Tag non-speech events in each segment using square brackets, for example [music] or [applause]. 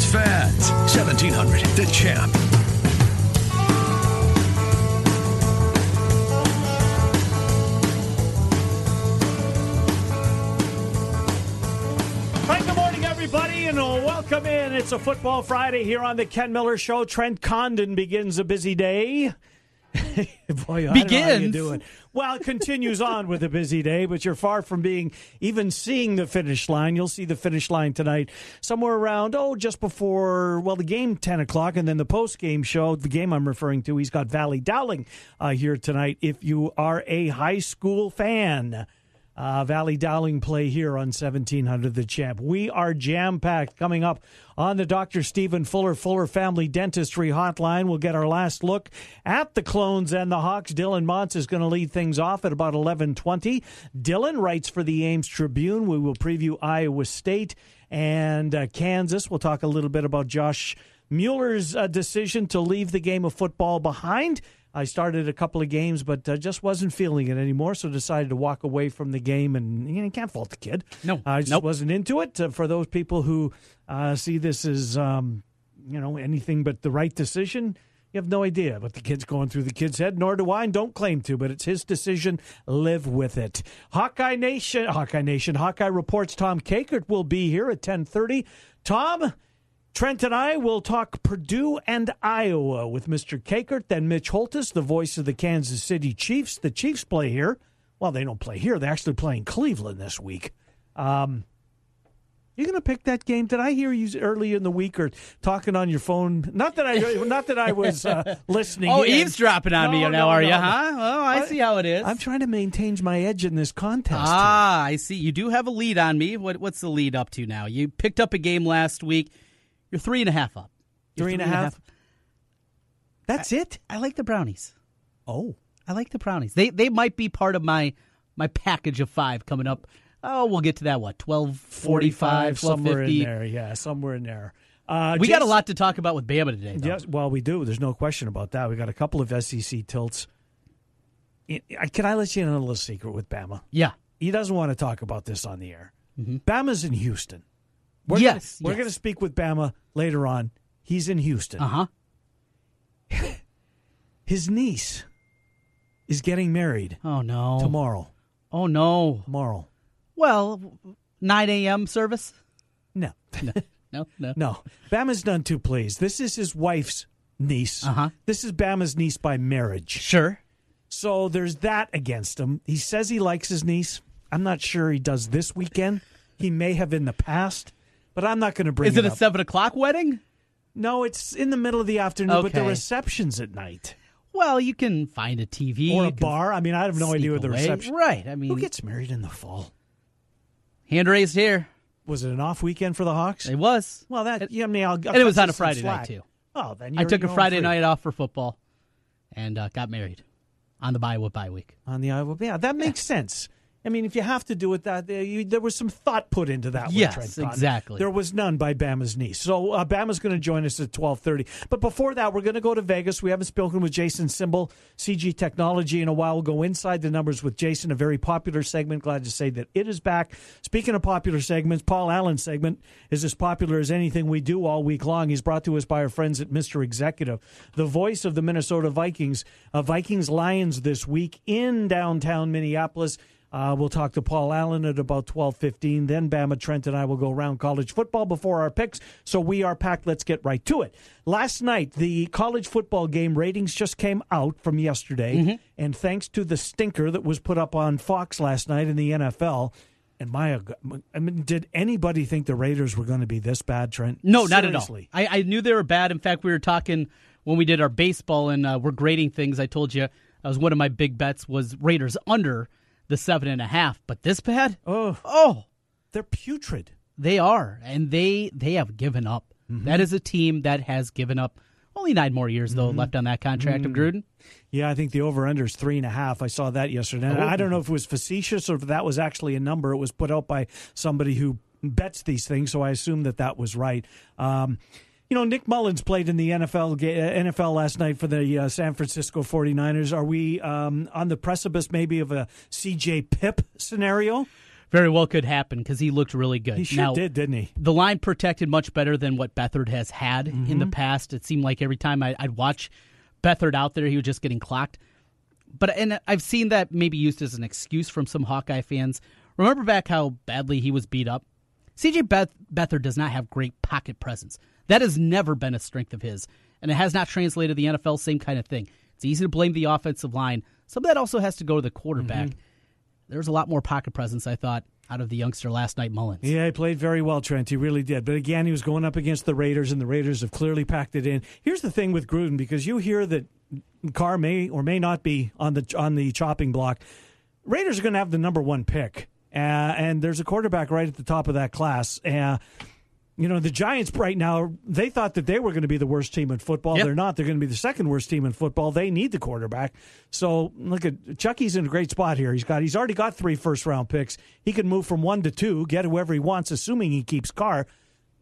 sports fans. 1700, the champ. Hi, good morning, everybody, and uh, welcome in. It's a Football Friday here on the Ken Miller Show. Trent Condon begins a busy day. [laughs] Boy, I don't know how you Begins? do it. Well, it continues on with a busy day, but you're far from being even seeing the finish line. You'll see the finish line tonight somewhere around, oh, just before, well, the game 10 o'clock, and then the post game show. The game I'm referring to, he's got Valley Dowling uh, here tonight. If you are a high school fan, uh, Valley Dowling play here on 1700 The Champ. We are jam packed coming up on the Dr. Stephen Fuller Fuller Family Dentistry Hotline. We'll get our last look at the Clones and the Hawks. Dylan Montz is going to lead things off at about 11:20. Dylan writes for the Ames Tribune. We will preview Iowa State and uh, Kansas. We'll talk a little bit about Josh Mueller's uh, decision to leave the game of football behind. I started a couple of games, but uh, just wasn't feeling it anymore, so decided to walk away from the game. And you, know, you can't fault the kid. No. I just Nope. wasn't into it. Uh, for those people who uh, see this as, um, you know, anything but the right decision, you have no idea what the kid's going through the kid's head. Nor do I, and don't claim to. But it's his decision. Live with it. Hawkeye Nation, Hawkeye Nation, Hawkeye reports. Tom Kakert will be here at ten thirty. Tom. Trent and I will talk Purdue and Iowa with Mr. Kakert, then Mitch Holthus, the voice of the Kansas City Chiefs. The Chiefs play here. Well, they don't play here. They're actually playing Cleveland this week. Um, you going to pick that game? Did I hear you early in the week or talking on your phone? Not that I, [laughs] not that I was uh, listening. Oh, in. eavesdropping on me No, now, no, are no, you? Huh? Well, I see how it is. I'm trying to maintain my edge in this contest. here. ah, I see. You do have a lead on me. What, what's the lead up to now? You picked up a game last week. You're three and a half up. You're Three and a half? That's it. I like the brownies. Oh, I like the brownies. They they might be part of my my package of five coming up. Oh, we'll get to that. What twelve forty 45, five, somewhere in there. Yeah, somewhere in there. Uh, We got a lot to talk about with Bama today. Though. Yes, well, we do. There's no question about that. We got a couple of SEC tilts. I- I- Can I let you in on a little secret with Bama? Yeah. He doesn't want to talk about this on the air. Bama's in Houston. We're. Yes, gonna, we're yes. going to speak with Bama later on. He's in Houston. Uh huh. [laughs] His niece is getting married Oh no. tomorrow. Oh no. Tomorrow. Well, nine a.m. service. No, [laughs] No, no. no. Bama's done two plays. This is his wife's niece. Uh-huh. This is Bama's niece by marriage. Sure. So there's that against him. He says he likes his niece. I'm not sure he does this weekend. He may have in the past, but I'm not going to bring Is it it a up. seven o'clock wedding? no, it's in the middle of the afternoon, but the reception's at night Well, you can find a TV or a bar. I mean, I have no idea what the reception. Right. I mean, Who gets married in the fall? hand raised here. Was it an off weekend for the Hawks? It was, Well, that yeah, I mean, I'll, I'll and it was on a Friday slack. night too. Oh, then I took a Friday free. night off for football, and uh, got married on the bye bye week. on the Iowa. Yeah, that makes sense. I mean, if you have to do it, that there, you, there was some thought put into that. Yes, exactly. There was none by Bama's niece. So uh, Bama's going to join us at twelve thirty. But before that, we're going to go to Vegas. We haven't spoken with Jason Simbal, CG Technology, in a while. We'll go inside the numbers with Jason. A very popular segment. Glad to say that it is back. Speaking of popular segments, Paul Allen's segment is as popular as anything we do all week long. He's brought to us by our friends at Mister Executive, the voice of the Minnesota Vikings. Uh, Vikings Lions this week in downtown Minneapolis. Uh, we'll talk to Paul Allen at about twelve fifteen. Then Bama Trent and I will go around college football before our picks. So we are packed. Let's get right to it. Last night, the college football game ratings just came out from yesterday, and thanks to the stinker that was put up on Fox last night in the NFL. And my, I mean, did anybody think the Raiders were going to be this bad, Trent? No, not at all. I, I knew they were bad. In fact, we were talking when we did our baseball and uh, we're grading things. I told you that was one of my big bets was Raiders under the seven and a half. But this bad? Oh, Oh, they're putrid. they are, and they they have given up. Mm-hmm. That is a team that has given up. Only nine more years though Mm-hmm. left on that contract of Gruden. Yeah, I think the over under is three and a half. I saw that yesterday. And I don't know if it was facetious or if that was actually a number. It was put out by somebody who bets these things, so I assume that that was right. Um, you know, Nick Mullens played in the NFL uh, NFL last night for the uh, San Francisco 49ers. Are we um, on the precipice maybe of a CJ Pip scenario? very well could happen because he looked really good. He sure now, did, didn't he? The line protected much better than what Beathard has had Mm-hmm. in the past. It seemed like every time I, I'd watch Beathard out there, he was just getting clocked. But and I've seen that maybe used as an excuse from some Hawkeye fans. Remember back how badly he was beat up. CJ Beth- Beathard does not have great pocket presence. That has never been a strength of his, and it has not translated the NFL. Same kind of thing. It's easy to blame the offensive line. Some of that also has to go to the quarterback. Mm-hmm. There's a lot more pocket presence, I thought, out of the youngster last night, Mullens. Yeah, he played very well, Trent. He really did. But again, he was going up against the Raiders, and the Raiders have clearly packed it in. Here's the thing with Gruden, because you hear that Carr may or may not be on the on the chopping block. Raiders are going to have the number one pick, uh, and there's a quarterback right at the top of that class. Uh, you know, the Giants right now, they thought that they were going to be the worst team in football. Yep. They're not. They're going to be the second worst team in football. They need the quarterback. So look at Chucky's in a great spot here. He's got he's already got three first round picks. He can move from one to two, get whoever he wants, assuming he keeps Carr,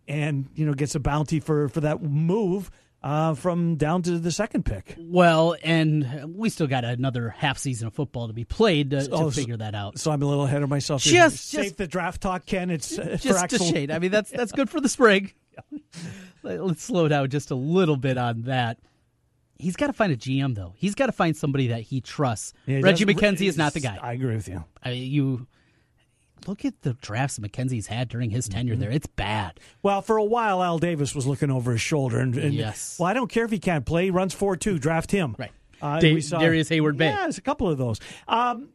and you know gets a bounty for for that move uh, from down to the second pick. Well, and we still got another half season of football to be played to, to Oh, figure that out. So I'm a little ahead of myself. here. Just- save just- the draft talk, Ken. It's uh, for Just a shade. I mean, [laughs] that's that's good for the spring. Let- Let's slow down just a little bit on that. He's got to find a GM though. He's got to find somebody that he trusts. Yeah, Reggie McKenzie is not the guy. I agree with you. I mean, you look at the drafts McKenzie's had during his Mm-hmm. tenure there. It's bad. Well, for a while, Al Davis was looking over his shoulder, and, and Yes. well, I don't care if he can't play. He runs four two. Draft him. Right. Uh, Da- saw- Darrius Heyward-Bey. Yeah, there's a couple of those. Um,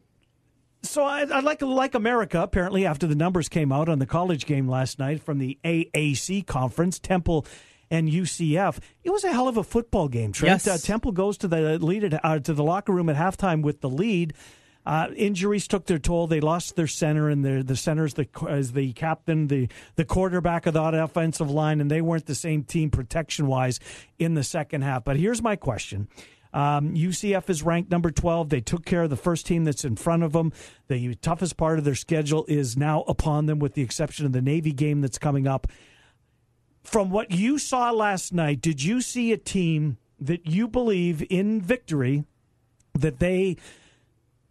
so I, I like like America. Apparently, after the numbers came out on the college game last night from the AAC conference, Temple and UCF, it was a hell of a football game. Trent. Yes. Uh, Temple goes to the lead at, uh, to the locker room at halftime with the lead. Uh, injuries took their toll. They lost their center, and their the center is the the captain, the the quarterback of that offensive line, and they weren't the same team protection wise in the second half. But here's my question: um, UCF is ranked number 12. They took care of the first team that's in front of them. The toughest part of their schedule is now upon them, with the exception of the Navy game that's coming up. From what you saw last night, did you see a team that you believe in victory that they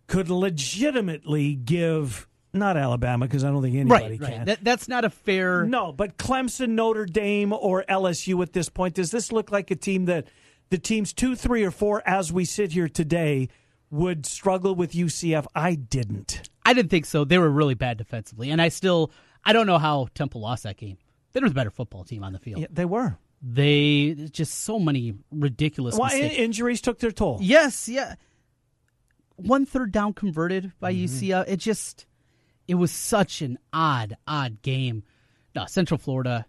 could legitimately give not Alabama because I don't think anybody right, right. can. That, that's not a fair. No, but Clemson, Notre Dame, or LSU at this point, does this look like a team that the teams two, three, or four, as we sit here today, would struggle with UCF? I didn't. I didn't think so. They were really bad defensively, and I still I don't know how Temple lost that game. They were the better football team on the field. Yeah, they were. They just so many ridiculous Well, mistakes. injuries took their toll. Yes, yeah. One third down converted by Mm-hmm. UCF. It just it was such an odd, odd game. No, Central Florida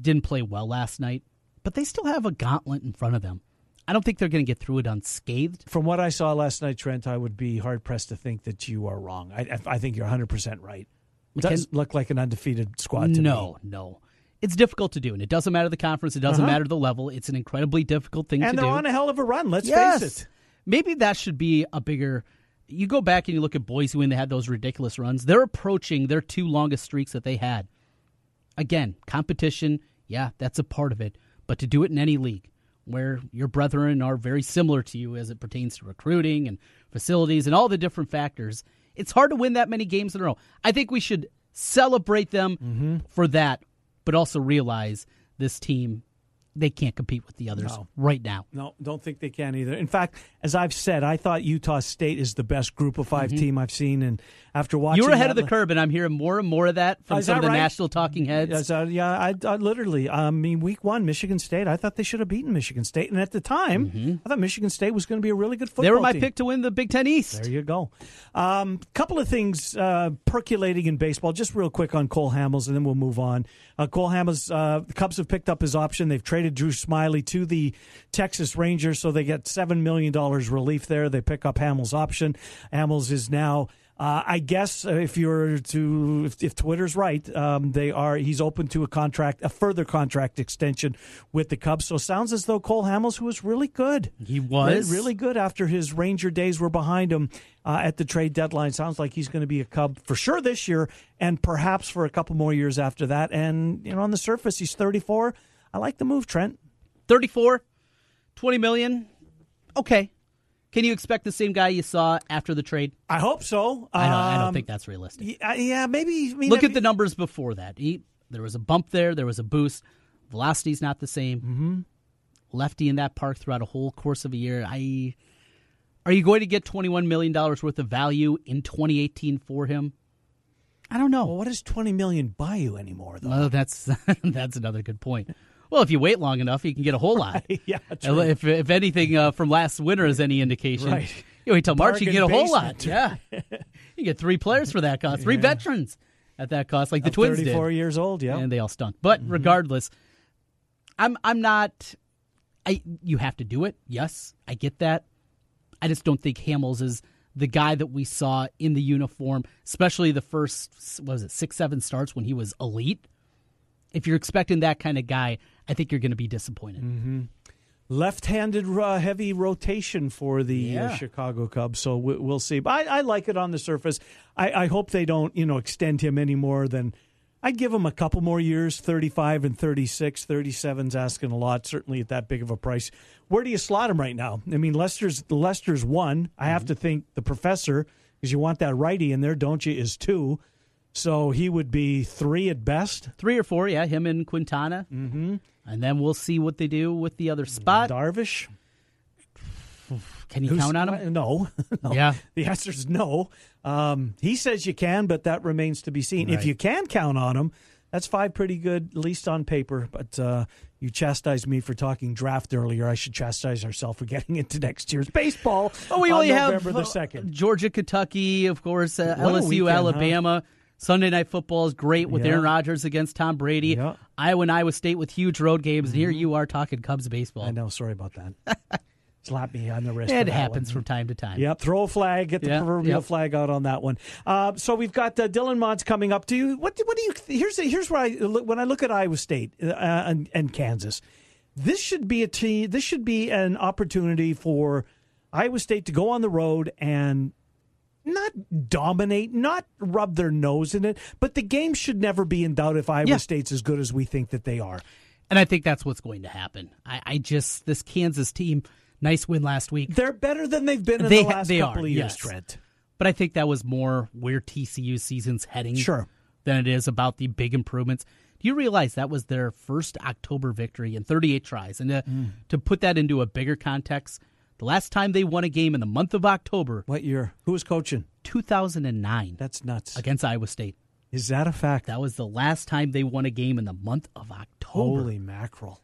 didn't play well last night, but they still have a gauntlet in front of them. I don't think they're going to get through it unscathed. From what I saw last night, Trent, I would be hard pressed to think that you are wrong. I, I- think you're 100% right. It does look like an undefeated squad to no, me. no. It's difficult to do, and it doesn't matter the conference. It doesn't Uh-huh. matter the level. It's an incredibly difficult thing And to they're do. on a hell of a run, let's yes. face it. Maybe that should be a bigger. You go back and you look at Boise when they had those ridiculous runs. They're approaching their two longest streaks that they had. Again, competition, yeah, that's a part of it. But to do it in any league where your brethren are very similar to you as it pertains to recruiting and facilities and all the different factors, it's hard to win that many games in a row. I think we should celebrate them mm-hmm. for that, but also realize this team, they can't compete with the others No. right now. No, don't think they can either. In fact, as I've said, I thought Utah State is the best group of 5 team I've seen, and after watching, Mm-hmm. You were ahead that of the curve, and I'm hearing more and more of that from some that of the right? national talking heads. Uh, yeah, I, I literally. I mean, week one, Michigan State. I thought they should have beaten Michigan State, and at the time, I thought Michigan State was going to be a really good football. Mm-hmm. they were my team. pick to win the Big Ten East. There you go. A um, couple of things uh, percolating in baseball. Just real quick on Cole Hamels, and then we'll move on. Uh, Cole Hamels, uh, the Cubs have picked up his option. They've traded Drew Smyly to the Texas Rangers, so they get $7 million relief there. They pick up Hamels' option. Hamels is now. Uh, I guess uh, if you're to if, if Twitter's right, um, they are. He's open to a contract, a further contract extension with the Cubs. So sounds as though Cole Hamels, who was really good, He was. Re- really good after his Ranger days were behind him uh, at the trade deadline. Sounds like he's going to be a Cub for sure this year, and perhaps for a couple more years after that. And you know, on the surface, he's 34. I like the move, Trent. 34, 20 million. Okay. Can you expect the same guy you saw after the trade? I hope so. I don't, I don't Um, think that's realistic. Yeah, yeah, maybe. I mean, Look at the numbers before that. He, there was a bump there. There was a boost. Velocity's not the same. Mm-hmm. Lefty in that park throughout a whole course of a year. I are you going to get twenty one million dollars worth of value in twenty eighteen for him? I don't know. Well, what does twenty million buy you anymore, though? Well, that's [laughs] that's another good point. Well, if you wait long enough, you can get a whole lot. [laughs] yeah, true. If if anything uh, from last winter is any indication, Right. you wait till March, you can get a whole lot. Yeah, [laughs] you get three players for that cost, three veterans at that cost, like the Twins did. Thirty-four years old. Yeah, and they all stunk. But Mm-hmm. regardless, I'm I'm not. I you have to do it. Yes, I get that. I just don't think Hamels is the guy that we saw in the uniform, especially the first what was it six seven starts when he was elite. If you're expecting that kind of guy, I think you're going to be disappointed. Mm-hmm. left-handed uh, heavy rotation for the uh, Chicago Cubs. So we, we'll see. But I, I like it on the surface. I, I hope they don't, you know, extend him any more than. I'd give him a couple more years, 35 and 36. 37's asking a lot, certainly at that big of a price. Where do you slot him right now? I mean, Lester's Lester's one. I have to think the professor, because you want that righty in there, don't you, is two. So he would be three at best. Three or four, yeah, him and Quintana, mm-hmm. and then we'll see what they do with the other spot. Darvish. Can you Who's- count on him? [laughs] No. [laughs] No. Yeah. The answer is no. Um, he says you can, but that remains to be seen. If you can count on him, that's five pretty good, at least on paper. But uh, you chastised me for talking draft earlier. I should chastise ourselves for getting into next year's baseball Oh, we on only November have the uh, second. Georgia, Kentucky, of course, uh, LSU, weekend, huh? Sunday night football is great with Yeah. Aaron Rodgers against Tom Brady. Yeah. Iowa and Iowa State with huge road games. And here you are talking Cubs baseball. I know. Sorry about that. Slap me on the wrist. It happens one. from time to time. Yep, throw a flag, get the Yeah, proverbial yep. flag out on that one. Uh, so we've got uh, Dylan Montz coming up to you. What do, what do you? Here's here's where I look- when I look at Iowa State uh, and, and Kansas. This should be a team. This should be an opportunity for Iowa State to go on the road and not dominate, not rub their nose in it, but the game should never be in doubt if Iowa Yeah. State's as good as we think that they are. And I think that's what's going to happen. I, I just, this Kansas team, nice win last week. They're better than they've been in They the last they couple are, of years, yes. Trent. But I think that was more where TCU season's heading. Sure. Than it is about the big improvements. Do you realize that was their first October victory in 38 tries? And to, Mm. to put that into a bigger context, the last time they won a game in the month of October, What year? Who was coaching? 2009, That's nuts. against Iowa State. Is that a fact? That was the last time they won a game in the month of October. Holy mackerel.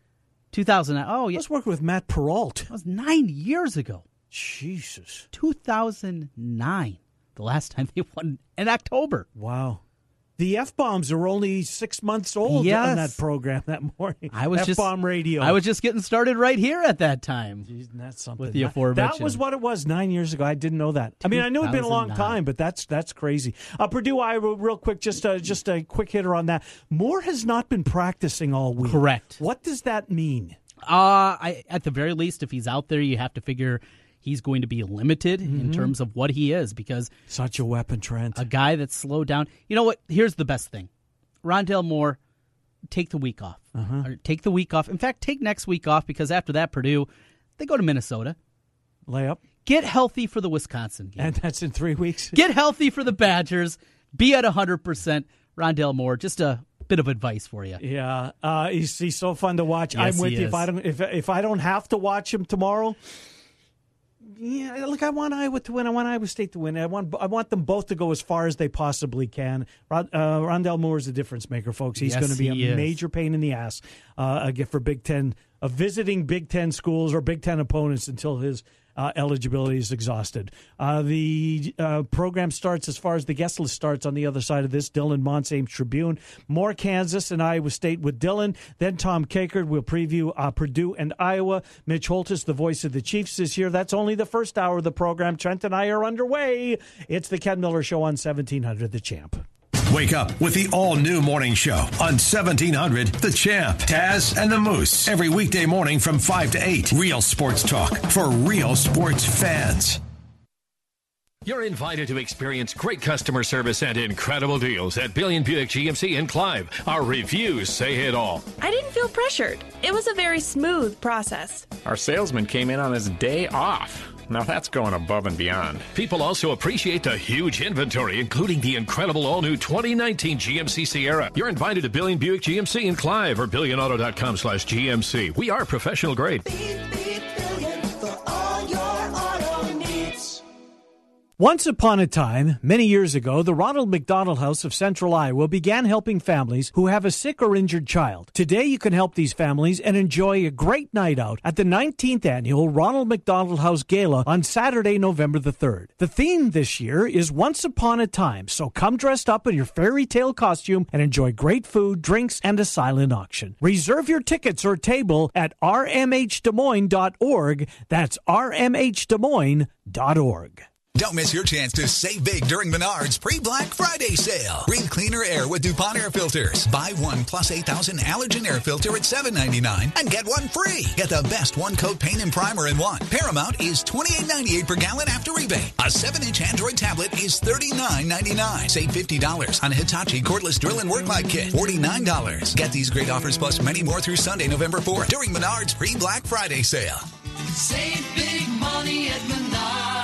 2009. Oh, yeah. Let's work with Matt Peralt. That was nine years ago. Jesus. 2009. The last time they won in October. Wow. The F bombs are only six months old on that program that morning. I was F just bomb radio. I was just getting started right here at that time. Jeez, that's something. With the That- aforementioned. That was what it was nine years ago. I didn't know that. I mean, I knew it'd been a long time, but that's that's crazy. Uh, Purdue, Iowa, real quick, just uh, just a quick hitter on that. Moore has not been practicing all week. Correct. What does that mean? Uh, I at the very least, if he's out there, you have to figure he's going to be limited Mm-hmm. in terms of what he is because Such a weapon, Trent. a guy that's slowed down. You know what? Here's the best thing: Rondale Moore, take the week off, Uh-huh. take the week off. In fact, take next week off because after that, Purdue they go to Minnesota. Layup, Get healthy for the Wisconsin game. and that's in three weeks. Get healthy for the Badgers. Be at hundred percent. Rondale Moore, just a bit of advice for you. Yeah, uh, he's, he's so fun to watch. Yes, I'm with you. If. I don't if if I don't have to watch him tomorrow, yeah, look, I want Iowa to win. I want Iowa State to win. I want I want them both to go as far as they possibly can. Rod, uh, Rondale Moore is a difference maker, folks. He's Yes, going to be a is. major pain in the ass uh, for Big Ten, uh, visiting Big Ten schools or Big Ten opponents until his uh, eligibility is exhausted. Uh, the uh, program starts as far as the guest list starts on the other side of this. Dylan Montz Tribune, more Kansas and Iowa State with Dylan. Then Tom Kakert will preview uh, Purdue and Iowa. Mitch Holthus, the voice of the Chiefs, is here. That's only the first hour of the program. Trent and I are underway. It's the Ken Miller Show on 1700 The Champ. Wake up with the all new morning show on 1700 The Champ. Taz and the Moose. Every weekday morning from 5 to 8. Real sports talk for real sports fans. You're invited to experience great customer service and incredible deals at Billion Buick GMC in Clive. Our reviews say it all. I didn't feel pressured. It was a very smooth process. Our salesman came in on his day off. Now that's going above and beyond. People also appreciate the huge inventory, including the incredible all new 2019 GMC Sierra. You're invited to Billion Buick GMC in Clive or BillionAuto.com slash GMC. We are professional grade. Beep, beep, Once upon a time, many years ago, the Ronald McDonald House of Central Iowa began helping families who have a sick or injured child. Today, you can help these families and enjoy a great night out at the 19th annual Ronald McDonald House Gala on Saturday, November the 3rd. The theme this year is Once Upon a Time, so come dressed up in your fairy tale costume and enjoy great food, drinks, and a silent auction. Reserve your tickets or table at rmhdesmoines.org. That's rmhdesmoines.org. Don't miss your chance to save big during Menards pre-Black Friday sale. Breathe cleaner air with DuPont air filters. Buy one plus 8,000 allergen air filter at $7.99 and get one free. Get the best one coat paint and primer in one. Paramount is $28.98 per gallon after rebate. A 7-inch Android tablet is $39.99. Save $50 on a Hitachi cordless drill and work light kit. $49. Get these great offers plus many more through Sunday, November 4th during Menards pre-Black Friday sale. Save big money at Menards.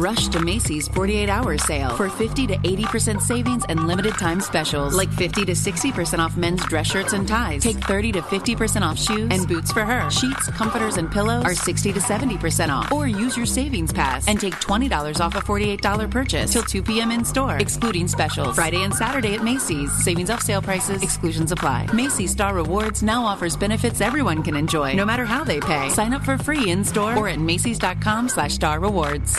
Rush to Macy's 48 hour sale for 50 to 80% savings and limited time specials like 50 to 60% off men's dress shirts and ties. Take 30 to 50% off shoes and boots for her. Sheets, comforters, and pillows are 60 to 70% off. Or use your savings pass and take $20 off a $48 purchase till 2 p.m. in store, excluding specials. Friday and Saturday at Macy's. Savings off sale prices, exclusions apply. Macy's Star Rewards now offers benefits everyone can enjoy, no matter how they pay. Sign up for free in store or at Macy's.com slash star rewards.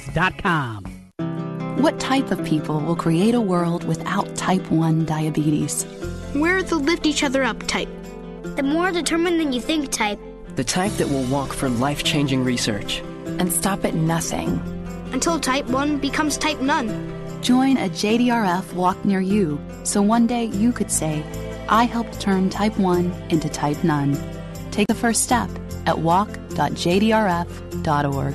therookiesportscards.com. What type of people will create a world without type 1 diabetes? We're the lift each other up type. The more determined than you think type. The type that will walk for life changing research. And stop at nothing. Until type 1 becomes type none. Join a JDRF walk near you so one day you could say, I helped turn type 1 into type none. Take the first step at walk.jdrf.org.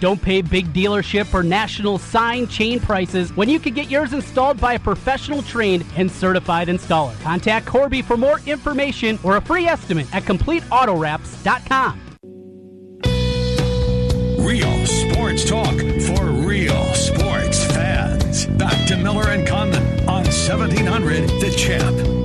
Don't pay big dealership or national sign chain prices when you can get yours installed by a professional trained and certified installer. Contact Corby for more information or a free estimate at CompleteAutoWraps.com. Real sports talk for real sports fans. Back to Miller and Condon on 1700 The Champ.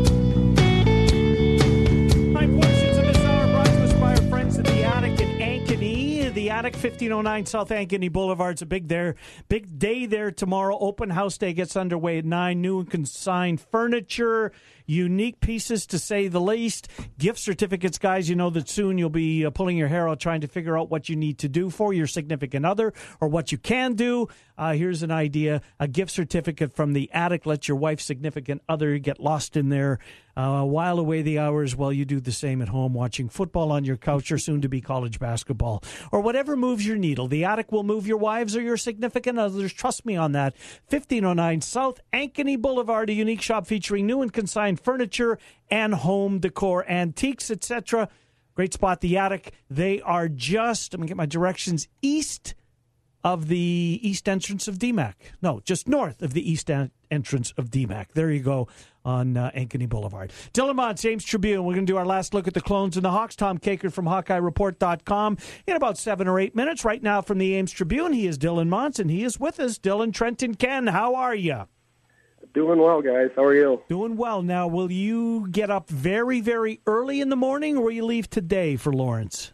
Attic, 1509 South Ankeny Boulevard. It's a big there, big day there tomorrow. Open house day gets underway at nine. New and consigned furniture, unique pieces to say the least. Gift certificates, guys. You know that soon you'll be uh, pulling your hair out trying to figure out what you need to do for your significant other or what you can do. Uh, here's an idea: a gift certificate from the Attic. Let your wife's significant other get lost in there. Uh, while away the hours while you do the same at home, watching football on your couch or soon to be college basketball or whatever moves your needle. The attic will move your wives or your significant others. Trust me on that. 1509 South Ankeny Boulevard, a unique shop featuring new and consigned furniture and home decor, antiques, etc. Great spot, the attic. They are just, let me get my directions, east of the east entrance of DMAC. No, just north of the east en- entrance of DMAC. There you go on uh, Ankeny Boulevard. Dylan Montz, Ames Tribune. We're going to do our last look at the clones and the Hawks. Tom Kakert from HawkeyeReport.com in about seven or eight minutes. Right now from the Ames Tribune, he is Dylan Montz, and he is with us. Dylan, Trenton, Ken, how are you? Doing well, guys. How are you? Doing well. Now, will you get up very, very early in the morning, or will you leave today for Lawrence?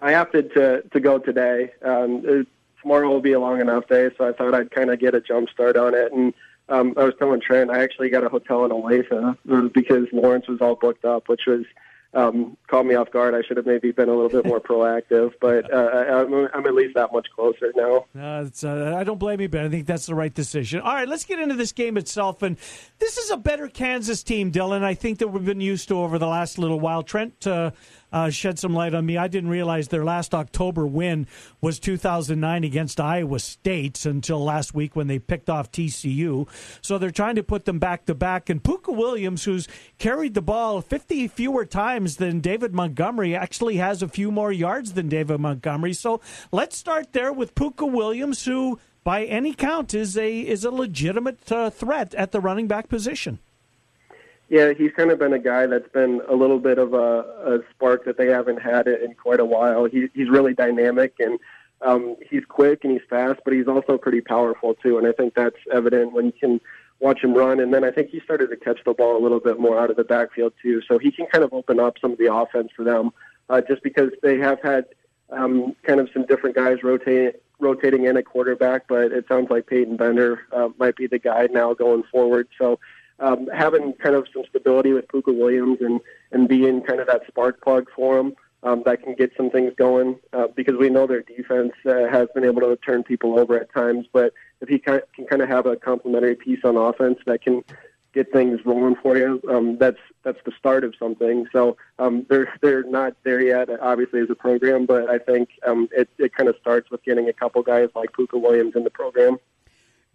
I opted to to go today. Um, tomorrow will be a long enough day, so I thought I'd kind of get a jump start on it. And um, I was telling Trent, I actually got a hotel in Olathe uh, because Lawrence was all booked up, which was um, caught me off guard. I should have maybe been a little bit more [laughs] proactive, but uh, I'm, I'm at least that much closer now. Uh, uh, I don't blame you, Ben. I think that's the right decision. All right, let's get into this game itself. And this is a better Kansas team, Dylan. I think that we've been used to over the last little while. Trent uh, shed some light on me. I didn't realize their last October win was 2009 against Iowa State until last week when they picked off TCU. So they're trying to put them back to back. And Pooka Williams, who's carried the ball 50 fewer times than David Montgomery, actually has a few more yards than David Montgomery. So let's start there with Pooka Williams, who by any count is a is a legitimate uh, threat at the running back position. Yeah, he's kind of been a guy that's been a little bit of a, a spark that they haven't had in quite a while. He, he's really dynamic and um, he's quick and he's fast, but he's also pretty powerful too. And I think that's evident when you can watch him run. And then I think he started to catch the ball a little bit more out of the backfield too. So he can kind of open up some of the offense for them, uh, just because they have had um, kind of some different guys rotating rotating in at quarterback. But it sounds like Peyton Bender uh, might be the guy now going forward. So um, having kind of some stability with Pooka Williams and, and being kind of that spark plug for him um, that can get some things going uh, because we know their defense uh, has been able to turn people over at times. But if he can, kind of have a complementary piece on offense that can get things rolling for you, um, that's that's the start of something. So um, they're they're not there yet, obviously as a program, but I think um, it it kind of starts with getting a couple guys like Puka Williams in the program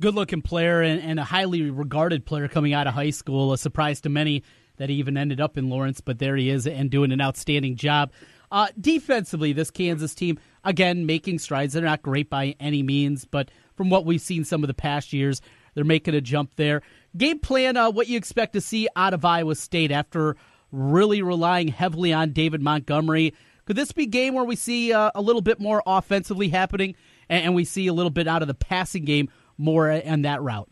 good looking player and, and, a highly regarded player coming out of high school. A surprise to many that he even ended up in Lawrence, but there he is and doing an outstanding job. Uh, defensively, this Kansas team, again, making strides. They're not great by any means, but from what we've seen some of the past years, they're making a jump there. Game plan, uh, what you expect to see out of Iowa State after really relying heavily on David Montgomery. Could this be game where we see uh, a little bit more offensively happening and, and we see a little bit out of the passing game more on that route?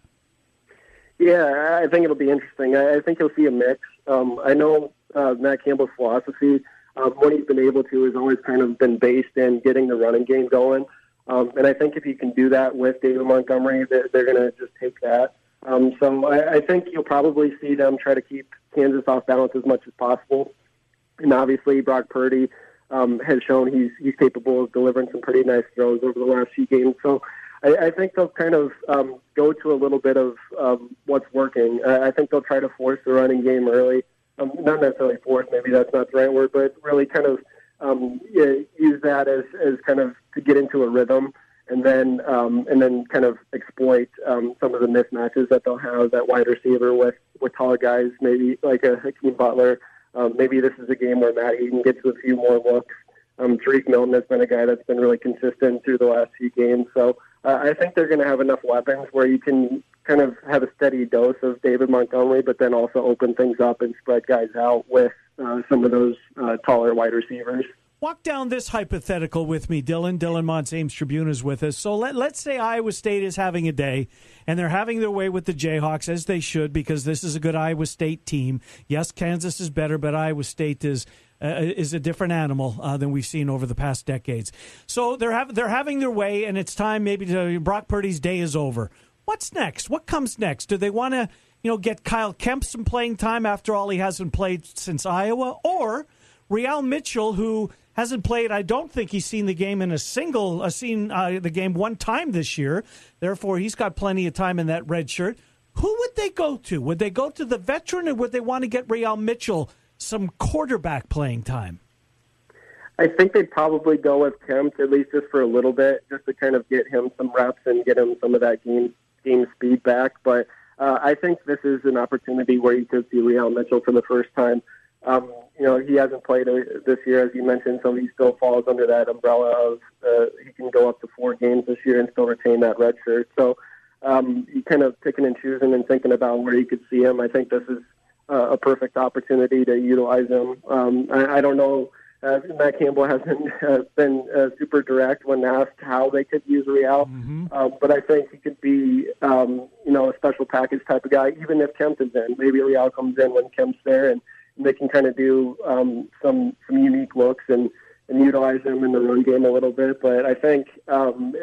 Yeah, I think it'll be interesting. I, think you'll see a mix. Um, I know uh, Matt Campbell's philosophy, um, what he's been able to, has always kind of been based in getting the running game going. Um, and I think if you can do that with David Montgomery, they're, they're going to just take that. Um, so I, I think you'll probably see them try to keep Kansas off balance as much as possible. And obviously, Brock Purdy um, has shown he's he's capable of delivering some pretty nice throws over the last few games. So I, I think they'll kind of um, go to a little bit of um, what's working. Uh, I think they'll try to force the running game early. Um, not necessarily force, maybe that's not the right word, but really kind of um, use that as, as kind of to get into a rhythm and then um, and then kind of exploit um, some of the mismatches that they'll have that wide receiver with with taller guys, maybe like a Hakeem Butler. Um, maybe this is a game where Matt Eaton gets a few more looks. Um, Tarique Milton has been a guy that's been really consistent through the last few games, so uh, I think they're going to have enough weapons where you can kind of have a steady dose of David Montgomery, but then also open things up and spread guys out with uh, some of those uh, taller wide receivers. Walk down this hypothetical with me, Dylan. Dylan Montz Ames Tribune is with us. So let, let's say Iowa State is having a day, and they're having their way with the Jayhawks, as they should, because this is a good Iowa State team. Yes, Kansas is better, but Iowa State is uh, is a different animal uh, than we've seen over the past decades. So they're they're having their way, and it's time maybe to Brock Purdy's day is over. What's next? What comes next? Do they want to you know get Kyle Kempt some playing time after all he hasn't played since Iowa, or Re-al Mitchell who hasn't played. I don't think he's seen the game in a single, uh, seen uh, the game one time this year. Therefore, he's got plenty of time in that red shirt. Who would they go to? Would they go to the veteran, or would they want to get Re-al Mitchell some quarterback playing time? I think they'd probably go with Kempt at least just for a little bit, just to kind of get him some reps and get him some of that game game speed back. But uh, I think this is an opportunity where you could see Re-al Mitchell for the first time. Um, you know, he hasn't played this year, as you mentioned, so he still falls under that umbrella of uh, he can go up to four games this year and still retain that red shirt. So um, you kind of picking and choosing and thinking about where you could see him. I think this is uh, a perfect opportunity to utilize him. Um, I, I don't know. Uh, Matt Campbell hasn't [laughs] uh, been uh, super direct when asked how they could use Re-al, mm-hmm. um, but I think he could be, um, you know, a special package type of guy. Even if Kempt is in, maybe Re-al comes in when Kempt's there, and they can kind of do um, some some unique looks and and utilize them in the run game a little bit. But I think um,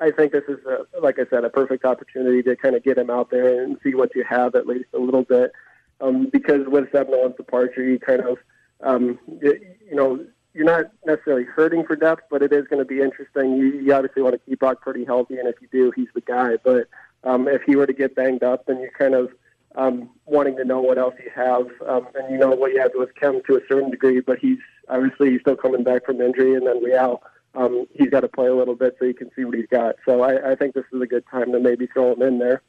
I think this is a, like I said a perfect opportunity to kind of get him out there and see what you have at least a little bit. Um, because with Zeb Noland's departure, you kind of um, you, you know you're not necessarily hurting for depth, but it is going to be interesting. You, you obviously want to keep Brock pretty healthy, and if you do, he's the guy. But um, if he were to get banged up, then you're kind of um, wanting to know what else you have. Um, and you know what you have with Kempt to a certain degree, but he's obviously he's still coming back from injury, and then Re-al, um, he's got to play a little bit so you can see what he's got. So I, I think this is a good time to maybe throw him in there.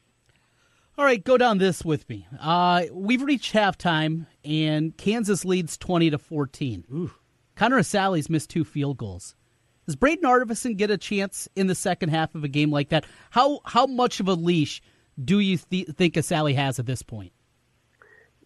All right, go down this with me. Uh, we've reached halftime, and Kansas leads twenty to fourteen. Ooh. Connor Assalley's missed two field goals. Does Brayden Narveson get a chance in the second half of a game like that? How how much of a leash do you th- think Assalley has at this point?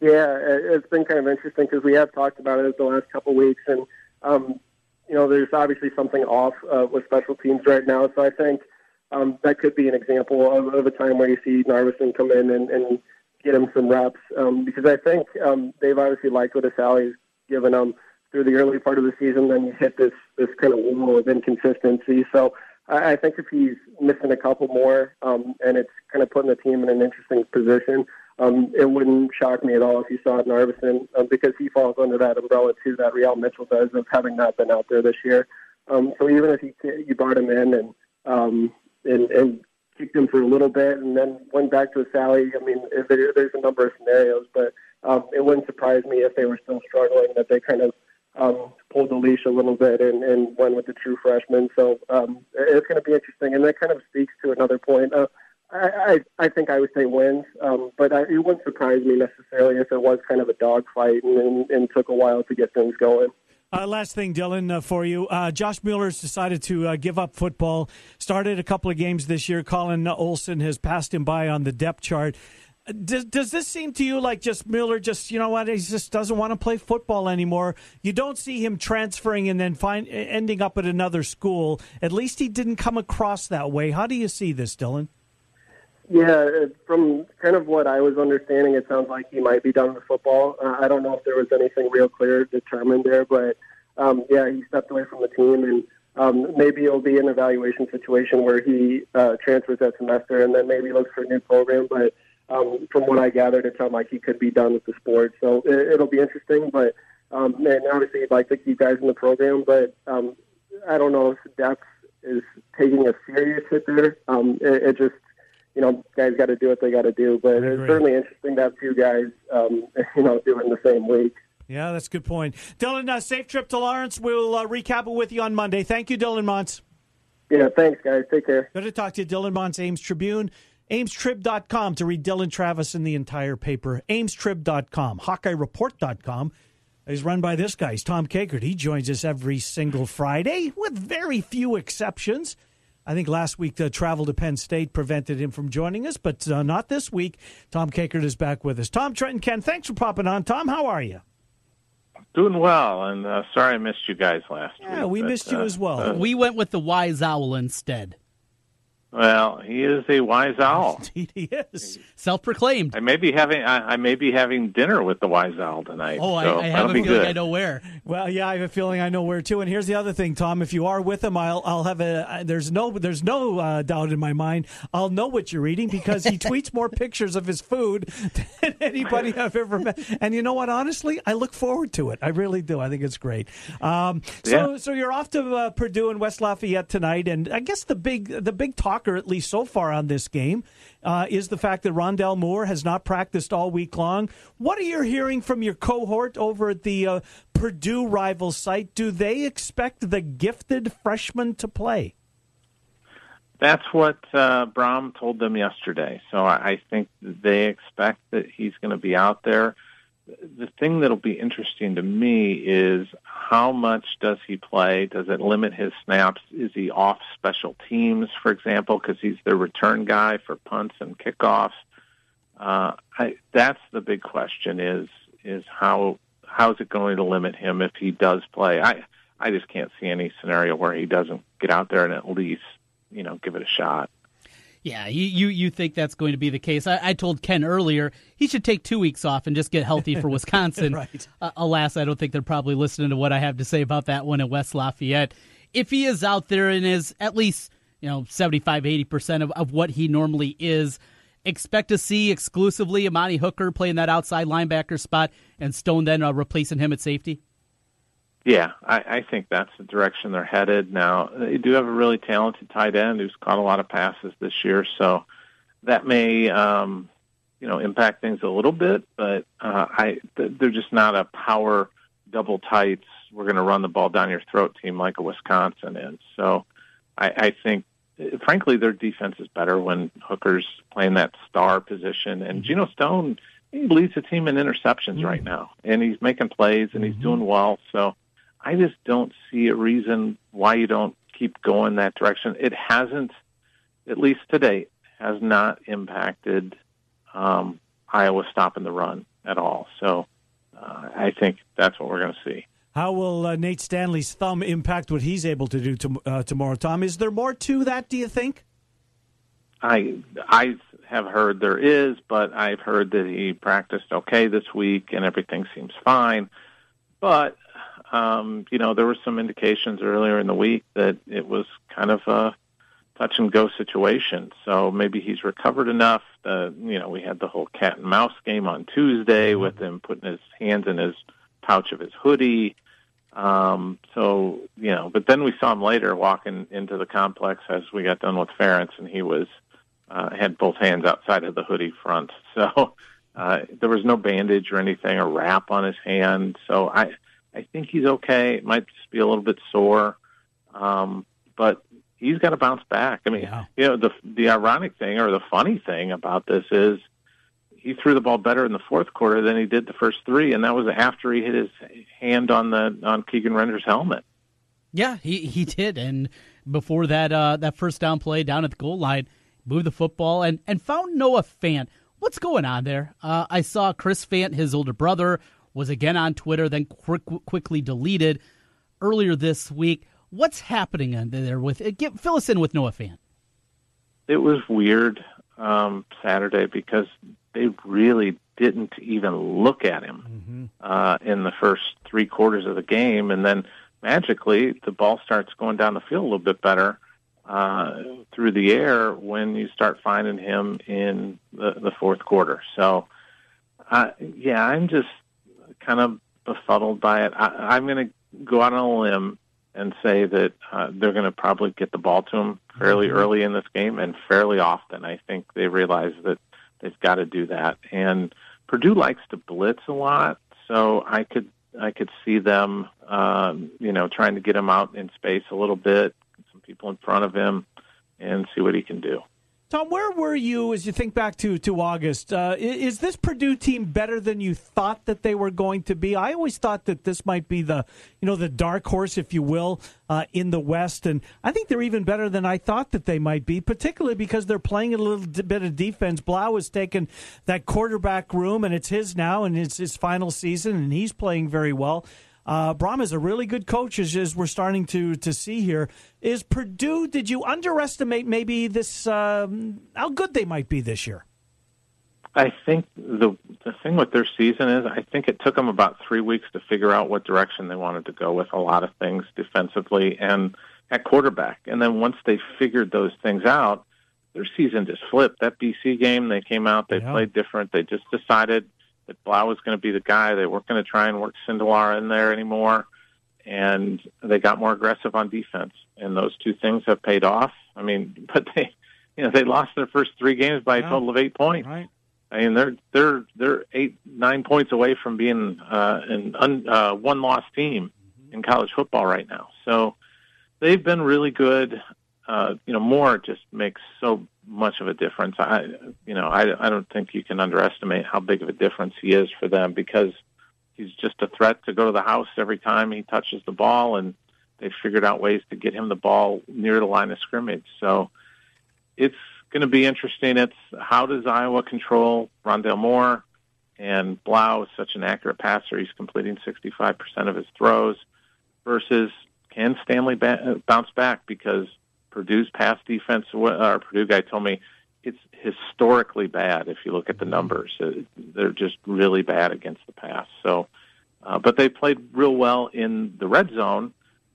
Yeah, it's been kind of interesting because we have talked about it the last couple of weeks, and um, you know, there's obviously something off uh, with special teams right now. So I think um, that could be an example of, of a time where you see Narveson come in and, and get him some reps um, because I think um, they've obviously liked what Assalley's given them through the early part of the season. Then you hit this this kind of wall of inconsistency. So I, I think if he's missing a couple more, um, and it's kind of putting the team in an interesting position, um, it wouldn't shock me at all if you saw it in Arvison um, because he falls under that umbrella too that Re-al Mitchell does of having not been out there this year. Um, so even if you you brought him in and um, and, and kicked him for a little bit and then went back to Sally. I mean, there, there's a number of scenarios, but um, it wouldn't surprise me if they were still struggling that they kind of um, pulled the leash a little bit and, and went with the true freshman. So um, it's going to be interesting, and that kind of speaks to another point. Uh, I, I I think I would say wins, um, but I, it wouldn't surprise me necessarily if it was kind of a dogfight and, and, and took a while to get things going. Uh, last thing, Dylan, uh, for you. Uh, Josh Mueller's decided to uh, give up football. Started a couple of games this year. Colin Olson has passed him by on the depth chart. Does, does this seem to you like just Mueller just you know what he just doesn't want to play football anymore? You don't see him transferring and then find ending up at another school. At least he didn't come across that way. How do you see this, Dylan? Yeah, from kind of what I was understanding, it sounds like he might be done with football. Uh, I don't know if there was anything real clear determined there, but um, yeah, he stepped away from the team, and um, maybe it'll be an evaluation situation where he uh, transfers that semester and then maybe looks for a new program. But um, from what I gathered, it sounded like he could be done with the sport. So it, it'll be interesting. But um, and obviously, he'd like to keep guys in the program, but um, I don't know if depth is taking a serious hit there. Um, it, it just you know, guys got to do what they got to do. But it's certainly interesting to have two guys, um, [laughs] you know, doing the same week. Yeah, that's a good point. Dylan, uh, safe trip to Lawrence. We'll uh, recap it with you on Monday. Thank you, Dylan Montz. Yeah, thanks, guys. Take care. Good to talk to you, Dylan Montz, Ames Tribune. AmesTrib.com to read Dylan Travis and the entire paper. AmesTrib.com. HawkeyeReport.com is run by this guy. He's Tom Kakert. He joins us every single Friday with very few exceptions. I think last week the travel to Penn State prevented him from joining us, but uh, not this week. Tom Kakert is back with us. Tom Trenton Ken, thanks for popping on. Tom, how are you? Doing well, and uh, sorry I missed you guys last week. Yeah, we but, missed you uh, as well. uh, we went with the wise owl instead. Well, he is a wise owl. [laughs] Indeed, he is. Self-proclaimed. I may be having I, I may be having dinner with the wise owl tonight. Oh, so I, I have a feeling good. I know where. Well, yeah, I have a feeling I know where too. And here's the other thing, Tom. If you are with him, I'll I'll have a. There's no there's no uh, doubt in my mind. I'll know what you're eating because he [laughs] tweets more pictures of his food [laughs] than anybody I've ever met. And you know what? Honestly, I look forward to it. I really do. I think it's great. Um, so Yeah. so you're off to uh, Purdue and West Lafayette tonight, and I guess the big the big talker, at least so far on this game, uh, is the fact that Rondale Moore has not practiced all week long. What are you hearing from your cohort over at the uh, Purdue rival site? Do they expect the gifted freshman to play? That's what uh, Brohm told them yesterday. So I think they expect that he's going to be out there. The thing that'll be interesting to me is how much does he play? Does it limit his snaps? Is he off special teams, for example, because he's the return guy for punts and kickoffs? Uh, I, that's the big question: is is how how is it going to limit him if he does play? I I just can't see any scenario where he doesn't get out there and at least you know give it a shot. Yeah, you, you, you think that's going to be the case. I, I told Ken earlier he should take two weeks off and just get healthy for [laughs] Wisconsin. right. Uh, alas, I don't think they're probably listening to what I have to say about that one in West Lafayette. If he is out there and is at least, you know, 75, 80% of, of what he normally is, expect to see exclusively Amani Hooker playing that outside linebacker spot and Stone then uh, replacing him at safety? Yeah, I, I think that's the direction they're headed. Now they do have a really talented tight end who's caught a lot of passes this year, so that may um, you know impact things a little bit. But uh, I th- they're just not a power double tights. We're going to run the ball down your throat team like a Wisconsin is. So I, I think, frankly, their defense is better when Hooker's playing that star position, and Geno Stone he leads the team in interceptions right now, and he's making plays and he's doing well. So I just don't see a reason why you don't keep going that direction. It hasn't, at least to date, has not impacted um, Iowa stopping the run at all. So uh, I think that's what we're going to see. How will uh, Nate Stanley's thumb impact what he's able to do to, uh, tomorrow, Tom? Is there more to that, do you think? I I have heard there is, but I've heard that he practiced okay this week and everything seems fine. But um, you know, there were some indications earlier in the week that it was kind of a touch and go situation. So maybe he's recovered enough. Uh, you know, we had the whole cat and mouse game on Tuesday with him putting his hands in his pouch of his hoodie. Um, so you know, but then we saw him later walking into the complex as we got done with Ferentz, and he was uh, had both hands outside of the hoodie front. [laughs] So uh, there was no bandage or anything, or wrap on his hand. So I I think he's okay. It might just be a little bit sore, um, but he's got to bounce back. I mean, you know, the the ironic thing or the funny thing about this is he threw the ball better in the fourth quarter than he did the first three, and that was after he hit his hand on the on Keegan Render's helmet. Yeah, he, he did. And before that uh, that first down play down at the goal line, moved the football and, and found Noah Fant. What's going on there? Uh, I saw Chris Fant, his older brother, was again on Twitter, then quick, quickly deleted earlier this week. What's happening in there with it? Get, fill us in with Noah Fant. It was weird um, Saturday because they really didn't even look at him uh, in the first three quarters of the game, and then magically the ball starts going down the field a little bit better uh, through the air when you start finding him in the, the fourth quarter. So, uh, yeah, I'm just kind of befuddled by it. I, I'm going to go out on a limb and say that uh, they're going to probably get the ball to him fairly early in this game and fairly often. I think they realize that they've got to do that. And Purdue likes to blitz a lot, so I could I could see them, um, you know, trying to get him out in space a little bit, some people in front of him, and see what he can do. Tom, where were you as you think back to to August? Uh, is this Purdue team better than you thought that they were going to be? I always thought that this might be the you know the dark horse, if you will, uh, in the West, and I think they're even better than I thought that they might be, particularly because they're playing a little bit of defense. Blough has taken that quarterback room, and it's his now, and it's his final season, and he's playing very well. Uh, is a really good coach, as, as we're starting to to see here. Is Purdue? Did you underestimate maybe this? Um, how good they might be this year? I think the the thing with their season is I think it took them about three weeks to figure out what direction they wanted to go with a lot of things defensively and at quarterback. And then once they figured those things out, their season just flipped. That BC game, they came out, they Yeah. played different. They just decided that Blough was going to be the guy. They weren't going to try and work Sindelar in there anymore, and they got more aggressive on defense. And those two things have paid off. I mean, [laughs] but they, you know, they lost their first three games by a total of eight points. Right. I mean, they're they're they're eight nine points away from being uh, an un, uh, one loss team in college football right now. So they've been really good. Uh, you know, Moore just makes so much of a difference. I you know I I don't think you can underestimate how big of a difference he is for them because he's just a threat to go to the house every time he touches the ball, and they've figured out ways to get him the ball near the line of scrimmage. So it's going to be interesting. It's how does Iowa control Rondale Moore and Blough is such an accurate passer. He's completing 65% of his throws versus can Stanley ba- bounce back because Purdue's pass defense, our Purdue guy told me it's historically bad if you look at the numbers. Uh, They're just really bad against the pass. So, uh, but they played real well in the red zone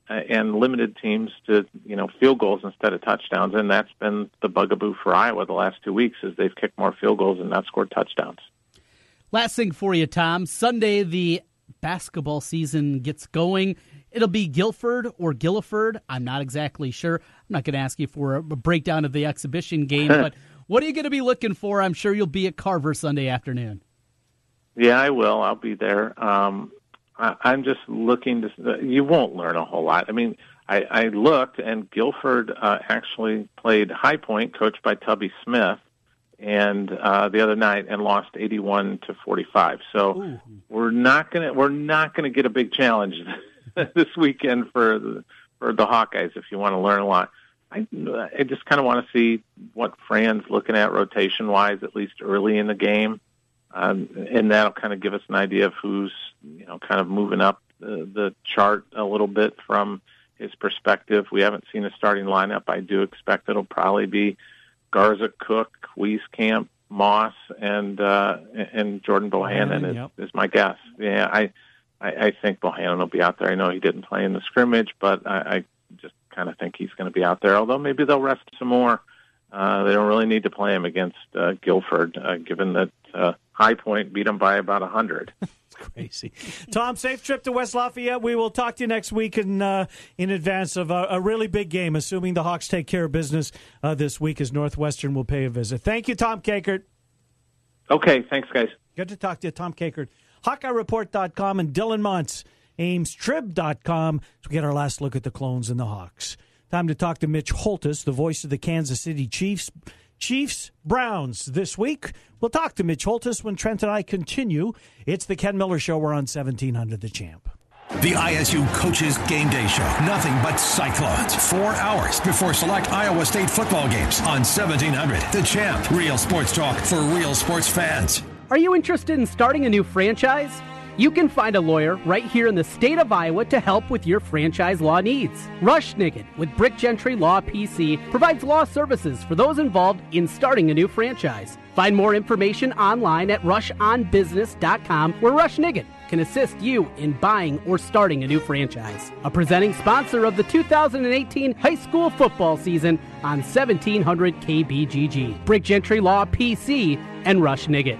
uh, and limited teams to you know field goals instead of touchdowns, and that's been the bugaboo for Iowa the last two weeks is they've kicked more field goals and not scored touchdowns. Last thing for you, Tom. Sunday, the basketball season gets going. It'll be Guilford or Guilford. I'm not exactly sure. I'm not going to ask you for a breakdown of the exhibition game, [laughs] but what are you going to be looking for? I'm sure you'll be at Carver Sunday afternoon. Yeah, I will. I'll be there. Um, I, I'm just looking to. You won't learn a whole lot. I mean, I, I looked, and Guilford uh, actually played High Point, coached by Tubby Smith, and uh, the other night, and lost 81 to 45. So we're not gonna we're not gonna get a big challenge [laughs] this weekend for the, for the Hawkeyes. If you want to learn a lot. I, I just kind of want to see what Fran's looking at rotation wise, at least early in the game um, and that'll kind of give us an idea of who's you know kind of moving up the, the chart a little bit from his perspective. We haven't seen a starting lineup. I do expect it'll probably be Garza, Cook, Wieskamp, Moss, and uh, and Jordan Bohannon is, Yep. is my guess. Yeah, I, I I think Bohannon will be out there. I know he didn't play in the scrimmage, but I, I just kind of think he's going to be out there. Although maybe they'll rest some more. Uh, they don't really need to play him against uh, Guilford, uh, given that uh, High Point beat him by about a hundred. [laughs] Crazy. Tom, safe trip to West Lafayette. We will talk to you next week in uh, in advance of a, a really big game, assuming the Hawks take care of business uh, this week as Northwestern will pay a visit. Thank you, Tom Kakert. Okay, thanks, guys. Good to talk to you, Tom Kakert. HawkeyeReport.com and Dylan Montz, AmesTrib.com. We get our last look at the clones and the Hawks. Time to talk to Mitch Holthus, the voice of the Kansas City Chiefs. Chiefs Browns this week. We'll talk to Mitch Holthus when Trent and I continue. It's the Ken Miller Show. We're on 1700 The Champ. The ISU Coaches Game Day Show. Nothing but Cyclones. Four hours before select Iowa State football games on 1700. The Champ. Real sports talk for real sports fans. Are you interested in starting a new franchise? You can find a lawyer right here in the state of Iowa to help with your franchise law needs. Rush Nigut with Brick Gentry Law PC provides law services for those involved in starting a new franchise. Find more information online at rushonbusiness.com where Rush Nigut can assist you in buying or starting a new franchise. A presenting sponsor of the 2018 high school football season on 1700 KBGG. Brick Gentry Law PC and Rush Nigut.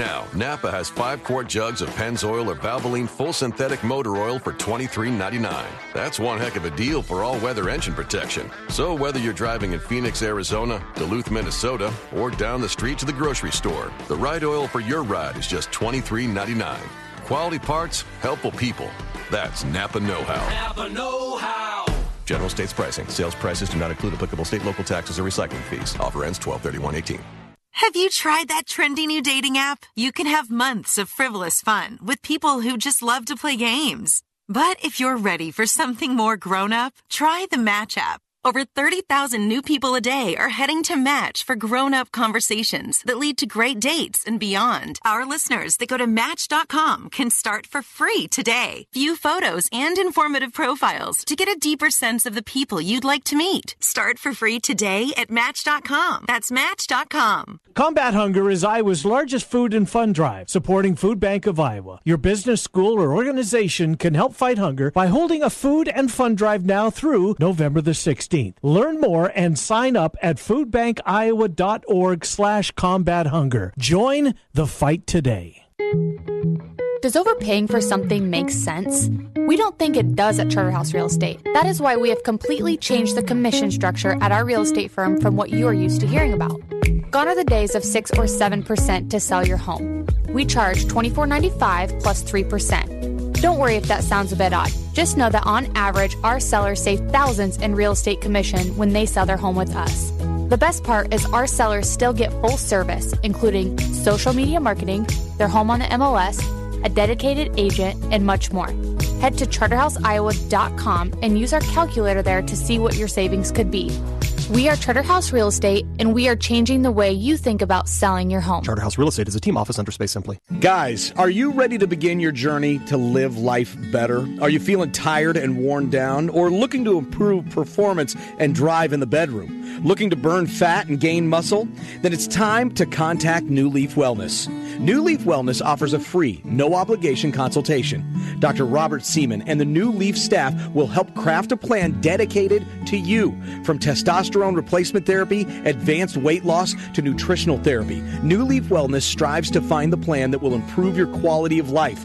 now, Napa has five quart jugs of Pennzoil or Valvoline full synthetic motor oil for $23.99. That's one heck of a deal for all weather engine protection. So, whether you're driving in Phoenix, Arizona, Duluth, Minnesota, or down the street to the grocery store, the right oil for your ride is just $23.99. Quality parts, helpful people. That's Napa Know How. Napa Know How. General states pricing. Sales prices do not include applicable state, local taxes, or recycling fees. Offer ends 12 18 Have you tried that trendy new dating app? You can have months of frivolous fun with people who just love to play games. But if you're ready for something more grown up, try the Match app. Over 30,000 new people a day are heading to Match for grown up conversations that lead to great dates and beyond. Our listeners that go to Match.com can start for free today. View photos and informative profiles to get a deeper sense of the people you'd like to meet. Start for free today at Match.com. That's Match.com. Combat Hunger is Iowa's largest food and fun drive, supporting Food Bank of Iowa. Your business, school, or organization can help fight hunger by holding a food and fun drive now through November the 16th. Learn more and sign up at foodbankiowa.org slash combat hunger. Join the fight today. Does overpaying for something make sense? We don't think it does at Charterhouse Real Estate. That is why we have completely changed the commission structure at our real estate firm from what you are used to hearing about. Gone are the days of 6 or 7% to sell your home. We charge $24.95 plus 3%. Don't worry if that sounds a bit odd. Just know that on average, our sellers save thousands in real estate commission when they sell their home with us. The best part is our sellers still get full service, including social media marketing, their home on the MLS, a dedicated agent, and much more. Head to charterhouseiowa.com and use our calculator there to see what your savings could be. We are Charterhouse Real Estate, and we are changing the way you think about selling your home. Charterhouse Real Estate is a team office under Space Simply. Guys, are you ready to begin your journey to live life better? Are you feeling tired and worn down, or looking to improve performance and drive in the bedroom? Looking to burn fat and gain muscle? Then it's time to contact New Leaf Wellness. New Leaf Wellness offers a free, no obligation consultation. Dr. Robert Seaman and the New Leaf staff will help craft a plan dedicated to you. From testosterone replacement therapy, advanced weight loss, to nutritional therapy, New Leaf Wellness strives to find the plan that will improve your quality of life.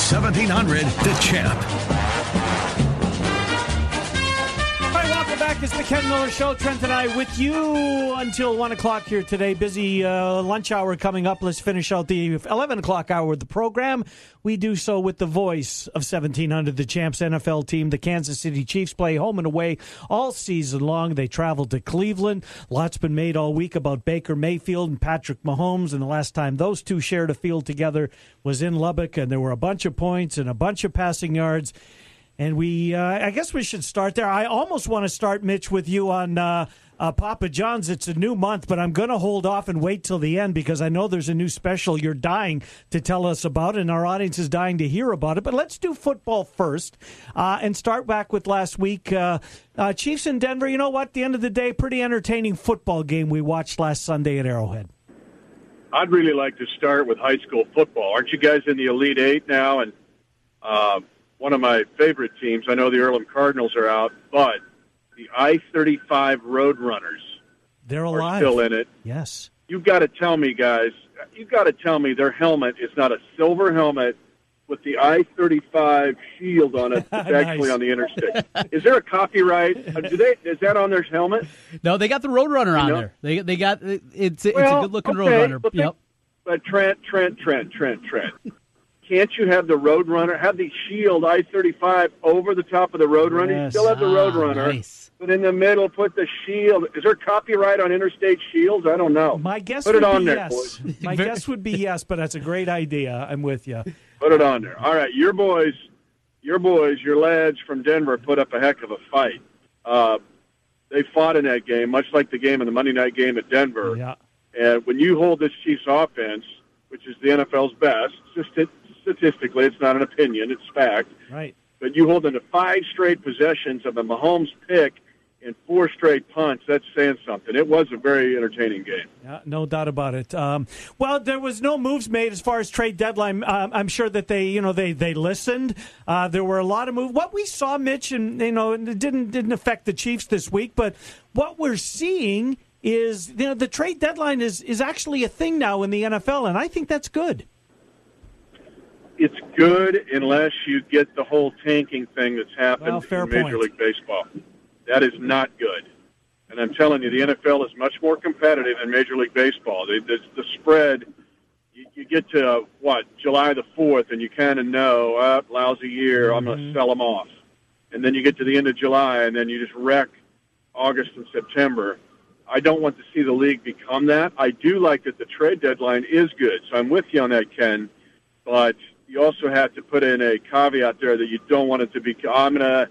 1700 The Champ. Back. It's the Ken Miller Show. Trent and I with you until 1 o'clock here today. Busy uh, lunch hour coming up. Let's finish out the 11 o'clock hour of the program. We do so with the voice of 1700, the champs NFL team. The Kansas City Chiefs play home and away all season long. They travel to Cleveland. Lots been made all week about Baker Mayfield and Patrick Mahomes. And the last time those two shared a field together was in Lubbock, and there were a bunch of points and a bunch of passing yards. And we, uh, I guess we should start there. I almost want to start, Mitch, with you on uh, uh, Papa John's. It's a new month, but I'm going to hold off and wait till the end because I know there's a new special you're dying to tell us about, and our audience is dying to hear about it. But let's do football first uh, and start back with last week. Uh, uh, Chiefs in Denver, you know what? At the end of the day, pretty entertaining football game we watched last Sunday at Arrowhead. I'd really like to start with high school football. Aren't you guys in the Elite Eight now? And uh, one of my favorite teams, I know the Earlham Cardinals are out, but the I-35 Roadrunners They're are alive. still in it. Yes. You've got to tell me, guys, you've got to tell me their helmet is not a silver helmet with the I-35 shield on it that's [laughs] actually on the interstate. is there a copyright? Uh, Do they, is that on their helmet? No, they got the Roadrunner on know? there. They they got it's it's a good looking okay, Roadrunner. but Yep. But Trent, Trent, Trent, Trent, Trent. Can't you have the Roadrunner, have the shield I thirty five over the top of the Roadrunner? You still have the Ah, Roadrunner, nice. but in the middle put the shield. Is there copyright on interstate shields? I don't know. My guess put would it on be there, yes. boys. [laughs] My guess would be yes, but that's a great idea. I'm with you. Put it on there. All right, your boys, your boys, your lads from Denver put up a heck of a fight. Uh, they fought in that game, much like the game in the Monday night game at Denver. Yeah. And when you hold this Chiefs offense, which is the NFL's best, just statistically, it's not an opinion, it's fact. Right. But you hold them to five straight possessions of a Mahomes pick and four straight punts. That's saying something. It was a very entertaining game. Yeah, no doubt about it. Um, well, there was no moves made as far as trade deadline. Um, I'm sure that they, you know, they they listened. Uh, there were a lot of moves. What we saw, Mitch, and you know, it didn't didn't affect the Chiefs this week, but what we're seeing is, you know, the trade deadline is is actually a thing now in the NFL, and I think that's good. It's good unless you get the whole tanking thing that's happened Well, fair in Major point. League Baseball. That is not good. And I'm telling you, the NFL is much more competitive than Major League Baseball. The, the, the spread, you, you get to, what, July the 4th, and you kind of know, uh, lousy year, I'm going to sell them off. And then you get to the end of July, and then you just wreck August and September. I don't want to see the league become that. I do like that the trade deadline is good. So I'm with you on that, Ken. But you also have to put in a caveat there that you don't want it to be. I'm gonna.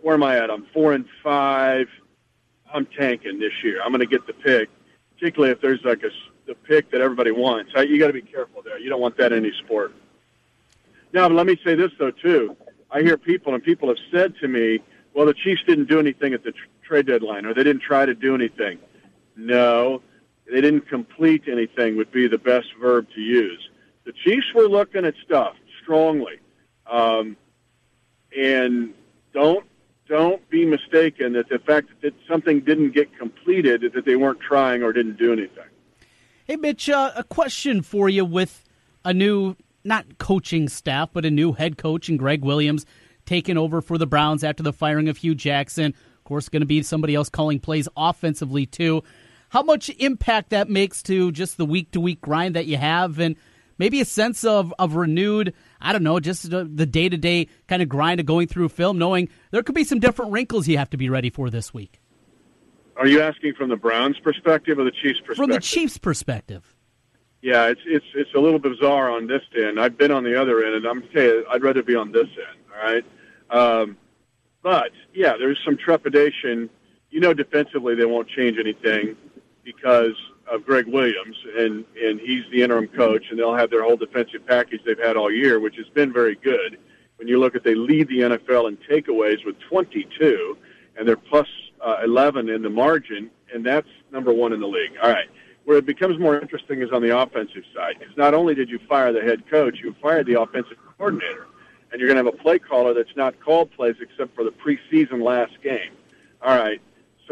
Where, am I at? I'm four and five. I'm tanking this year. I'm gonna get the pick, particularly if there's like a the pick that everybody wants. You got to be careful there. You don't want that in any sport. Now, let me say this though too. I hear people and people have said to me, "Well, the Chiefs didn't do anything at the tr- trade deadline, or they didn't try to do anything." No, they didn't complete anything. Would be the best verb to use. The Chiefs were looking at stuff strongly, um, and don't don't be mistaken that the fact that something didn't get completed is that they weren't trying or didn't do anything. Hey, Mitch, uh, a question for you with a new, not coaching staff, but a new head coach and Gregg Williams taking over for the Browns after the firing of Hue Jackson. Of course, going to be somebody else calling plays offensively, too. How much impact that makes to just the week to week grind that you have and maybe a sense of, of renewed, I don't know, just the day to day kind of grind of going through film, knowing there could be some different wrinkles you have to be ready for this week? Are you asking from the Browns' perspective or the Chiefs' perspective? From the Chiefs' perspective. Yeah, it's it's it's a little bizarre on this end. I've been on the other end, and I'm saying I'd rather be on this end. All right, um, but yeah, there's some trepidation. You know, defensively they won't change anything because of Gregg Williams, and and he's the interim coach, and they'll have their whole defensive package they've had all year, which has been very good. When you look at they lead the NFL in takeaways with 22, and they're plus uh, 11 in the margin, and that's number one in the league. All right. Where it becomes more interesting is on the offensive side, because not only did you fire the head coach, you fired the offensive coordinator, and you're going to have a play caller that's not called plays except for the preseason last game. All right.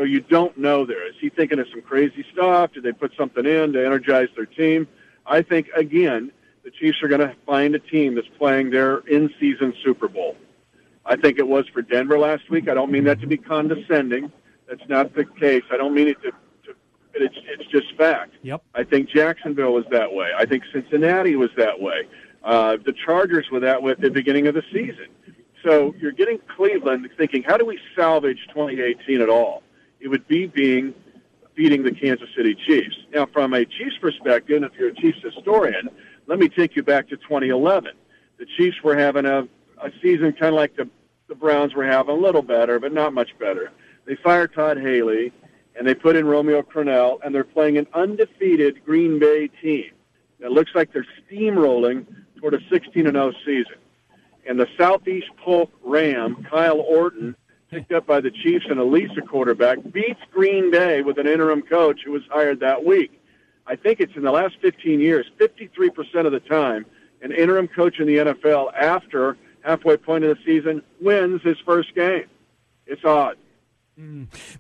So you don't know there. Is he thinking of some crazy stuff? Did they put something in to energize their team? I think, again, the Chiefs are going to find a team that's playing their in-season Super Bowl. I think it was for Denver last week. I don't mean that to be condescending. That's not the case. I don't mean it to, to it's, it's just fact. Yep. I think Jacksonville was that way. I think Cincinnati was that way. Uh, the Chargers were that way at the beginning of the season. So you're getting Cleveland thinking, how do we salvage 2018 at all? It would be being beating the Kansas City Chiefs. Now, from a Chiefs perspective, if you're a Chiefs historian, let me take you back to 2011. The Chiefs were having a, a season kind of like the the Browns were having, a little better, but not much better. They fire Todd Haley, and they put in Romeo Crennel, and they're playing an undefeated Green Bay team. It looks like they're steamrolling toward a 16 and 0 season. And the Southeast Polk Ram, Kyle Orton, picked up by the Chiefs and a Lisa quarterback, beats Green Bay with an interim coach who was hired that week. I think it's in the last 15 years, 53% of the time, an interim coach in the NFL after halfway point of the season wins his first game. It's odd.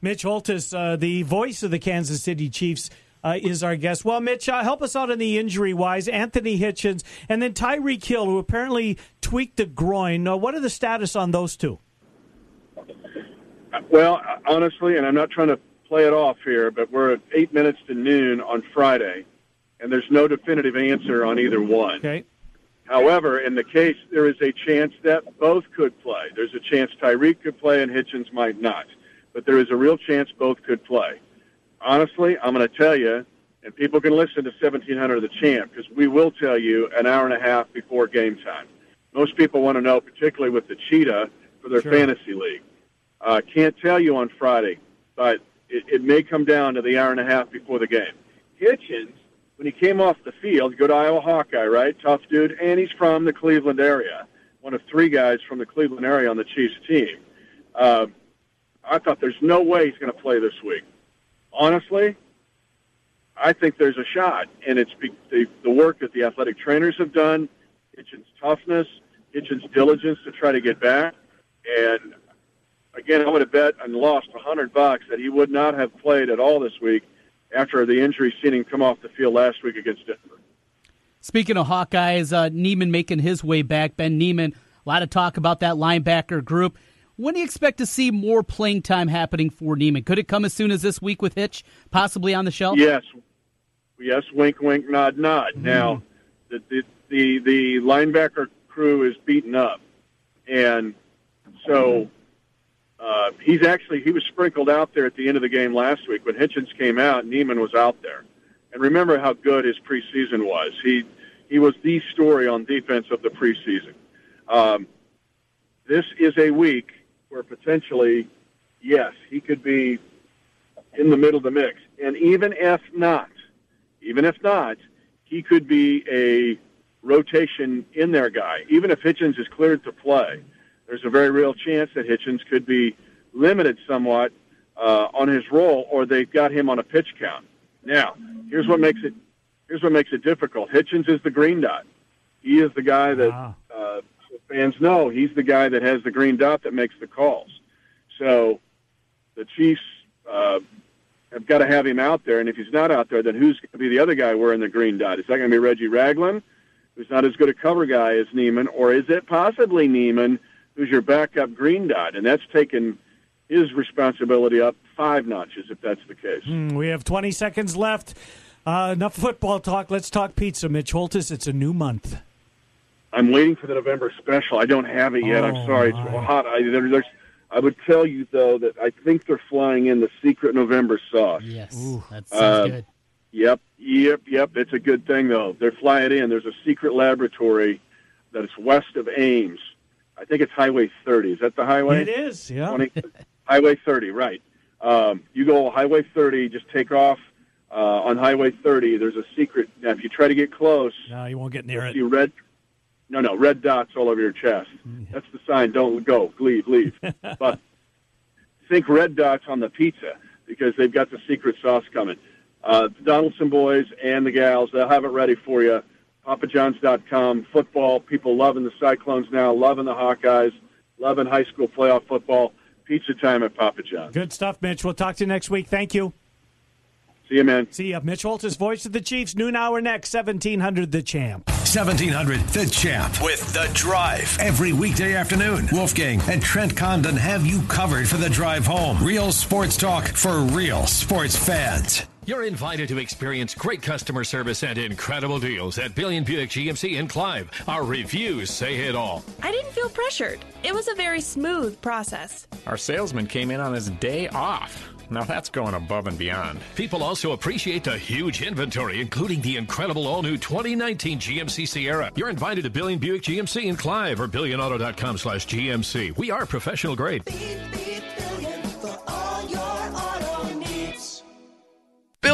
Mitch Holthus, uh, the voice of the Kansas City Chiefs, uh, is our guest. Well, Mitch, uh, help us out on the injury wise. Anthony Hitchens and then Tyreek Hill, who apparently tweaked the groin. Uh, what are the status on those two? Well, honestly, and I'm not trying to play it off here, but we're at eight minutes to noon on Friday, and there's no definitive answer on either one. Okay. However, in the case, there is a chance that both could play. There's a chance Tyreek could play and Hitchens might not, but there is a real chance both could play. Honestly, I'm going to tell you, and people can listen to 1700 The Champ because we will tell you an hour and a half before game time. Most people want to know, particularly with the Cheetah for their Sure. fantasy league. Uh, can't tell you on Friday, but it, it may come down to the hour and a half before the game. Hitchens, when he came off the field, good Iowa Hawkeye, right? Tough dude, and he's from the Cleveland area. One of three guys from the Cleveland area on the Chiefs team. Uh, I thought there's no way he's going to play this week. Honestly, I think there's a shot, and it's be- the, the work that the athletic trainers have done, Hitchens' toughness, Hitchens' diligence to try to get back, and again, I would have bet and lost a hundred bucks that he would not have played at all this week after the injury seen him come off the field last week against Denver. Speaking of Hawkeyes, uh, Niemann making his way back. Ben Niemann, a lot of talk about that linebacker group. When do you expect to see more playing time happening for Niemann? Could it come as soon as this week with Hitch possibly on the shelf? Yes, yes, wink, wink, nod, nod. Now, the, the the the linebacker crew is beaten up, and so uh, he's actually he was sprinkled out there at the end of the game last week when Hitchens came out. Niemann was out there, and remember how good his preseason was. He he was the story on defense of the preseason. Um, this is a week where potentially, yes, he could be in the middle of the mix, and even if not, even if not, he could be a rotation in there guy. Even if Hitchens is cleared to play, there's a very real chance that Hitchens could be limited somewhat uh, on his role, or they've got him on a pitch count. Now, here's what makes it here's what makes it difficult. Hitchens is the green dot. He is the guy that uh, fans know. He's the guy that has the green dot that makes the calls. So the Chiefs uh, have got to have him out there, and if he's not out there, then who's going to be the other guy wearing the green dot? Is that going to be Reggie Ragland, who's not as good a cover guy as Niemann, or is it possibly Niemann, who's your backup green dot? And that's taken his responsibility up five notches, if that's the case. Hmm, we have 20 seconds left. Uh, enough football talk. Let's talk pizza, Mitch Holthus. It's a new month. I'm waiting for the November special. I don't have it yet. I'm Oh, sorry. It's hot. I, there, there's, I would tell you though that I think they're flying in the secret November sauce. Yes, that sounds Uh, good. Yep, yep, yep. It's a good thing though. They're flying in. There's a secret laboratory that is west of Ames. I think it's Highway 30. Is that the highway? It is, yeah. 20 highway 30, right. Um, you go Highway 30, just take off uh, on Highway 30. There's a secret. Now, if you try to get close, No, you won't get near you'll it. see red. No, no, red dots all over your chest. That's the sign. Don't go. Leave, leave. [laughs] but think red dots on the pizza because they've got the secret sauce coming. Uh, the Donaldson boys and the gals, they'll have it ready for you. PapaJohns.com. Football, people loving the Cyclones now, loving the Hawkeyes, loving high school playoff football. Pizza time at Papa John's. Good stuff, Mitch. We'll talk to you next week. Thank you. See you, man. See you. Mitch Holthus, voice of the Chiefs. Noon hour next, 1700 The Champ. 1700 The Champ with The Drive. Every weekday afternoon, Wolfgang and Trent Condon have you covered for the drive home. Real sports talk for real sports fans. You're invited to experience great customer service and incredible deals at Billion Buick GMC in Clive. Our reviews say it all. I didn't feel pressured. It was a very smooth process. Our salesman came in on his day off. Now that's going above and beyond. People also appreciate the huge inventory, including the incredible all-new 2019 GMC Sierra. You're invited to Billion Buick GMC in Clive or billionauto.com slash GMC. We are professional grade.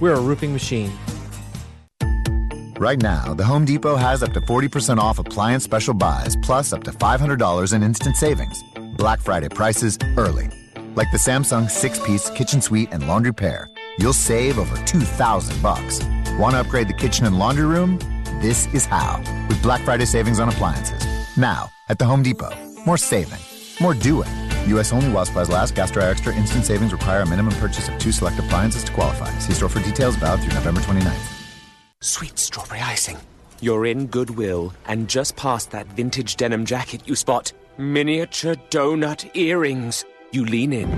We're a roofing machine. Right now, the Home Depot has up to 40% off appliance special buys plus up to $500 in instant savings. Black Friday prices early. Like the Samsung 6-piece kitchen suite and laundry pair. You'll save over 2000 bucks. Want to upgrade the kitchen and laundry room? This is how. With Black Friday savings on appliances. Now, at the Home Depot. More saving. More doing. U.S. only while supplies last. Gas Dry Extra instant savings require a minimum purchase of two select appliances to qualify. See store for details valid through November 29th. Sweet strawberry icing. You're in Goodwill, and just past that vintage denim jacket, you spot miniature donut earrings. You lean in.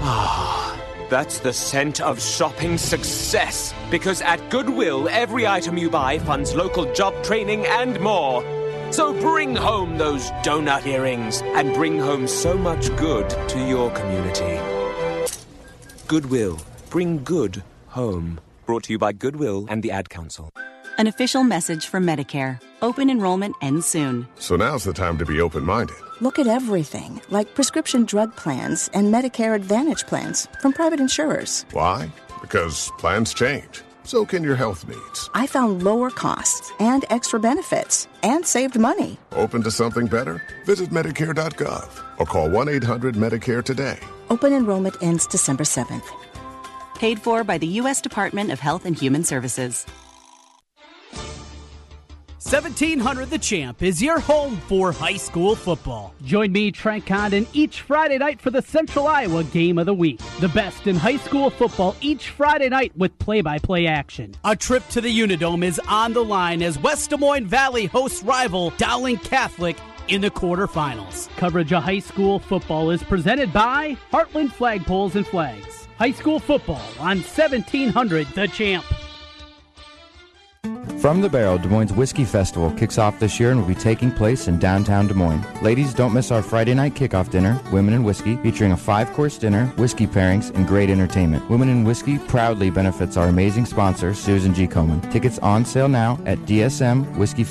Ah, that's the scent of shopping success. Because at Goodwill, every item you buy funds local job training and more. So bring home those donut earrings and bring home so much good to your community. Goodwill. Bring good home. Brought to you by Goodwill and the Ad Council. An official message from Medicare. Open enrollment ends soon. So now's the time to be open minded. Look at everything, like prescription drug plans and Medicare Advantage plans from private insurers. Why? Because plans change. So can your health needs. I found lower costs and extra benefits and saved money. Open to something better? Visit Medicare.gov or call 1 800 Medicare today. Open enrollment ends December 7th. Paid for by the U.S. Department of Health and Human Services. 1700 The Champ is your home for high school football. Join me, Trent Condon, each Friday night for the Central Iowa Game of the Week. The best in high school football each Friday night with play by play action. A trip to the Unidome is on the line as West Des Moines Valley hosts rival Dowling Catholic in the quarterfinals. Coverage of high school football is presented by Heartland Flagpoles and Flags. High school football on 1700 The Champ. From the Barrel, Des Moines Whiskey Festival kicks off this year and will be taking place in downtown Des Moines. Ladies, don't miss our Friday night kickoff dinner, Women in Whiskey, featuring a five-course dinner, whiskey pairings, and great entertainment. Women in Whiskey proudly benefits our amazing sponsor, Susan G. Komen. Tickets on sale now at DSM Whiskey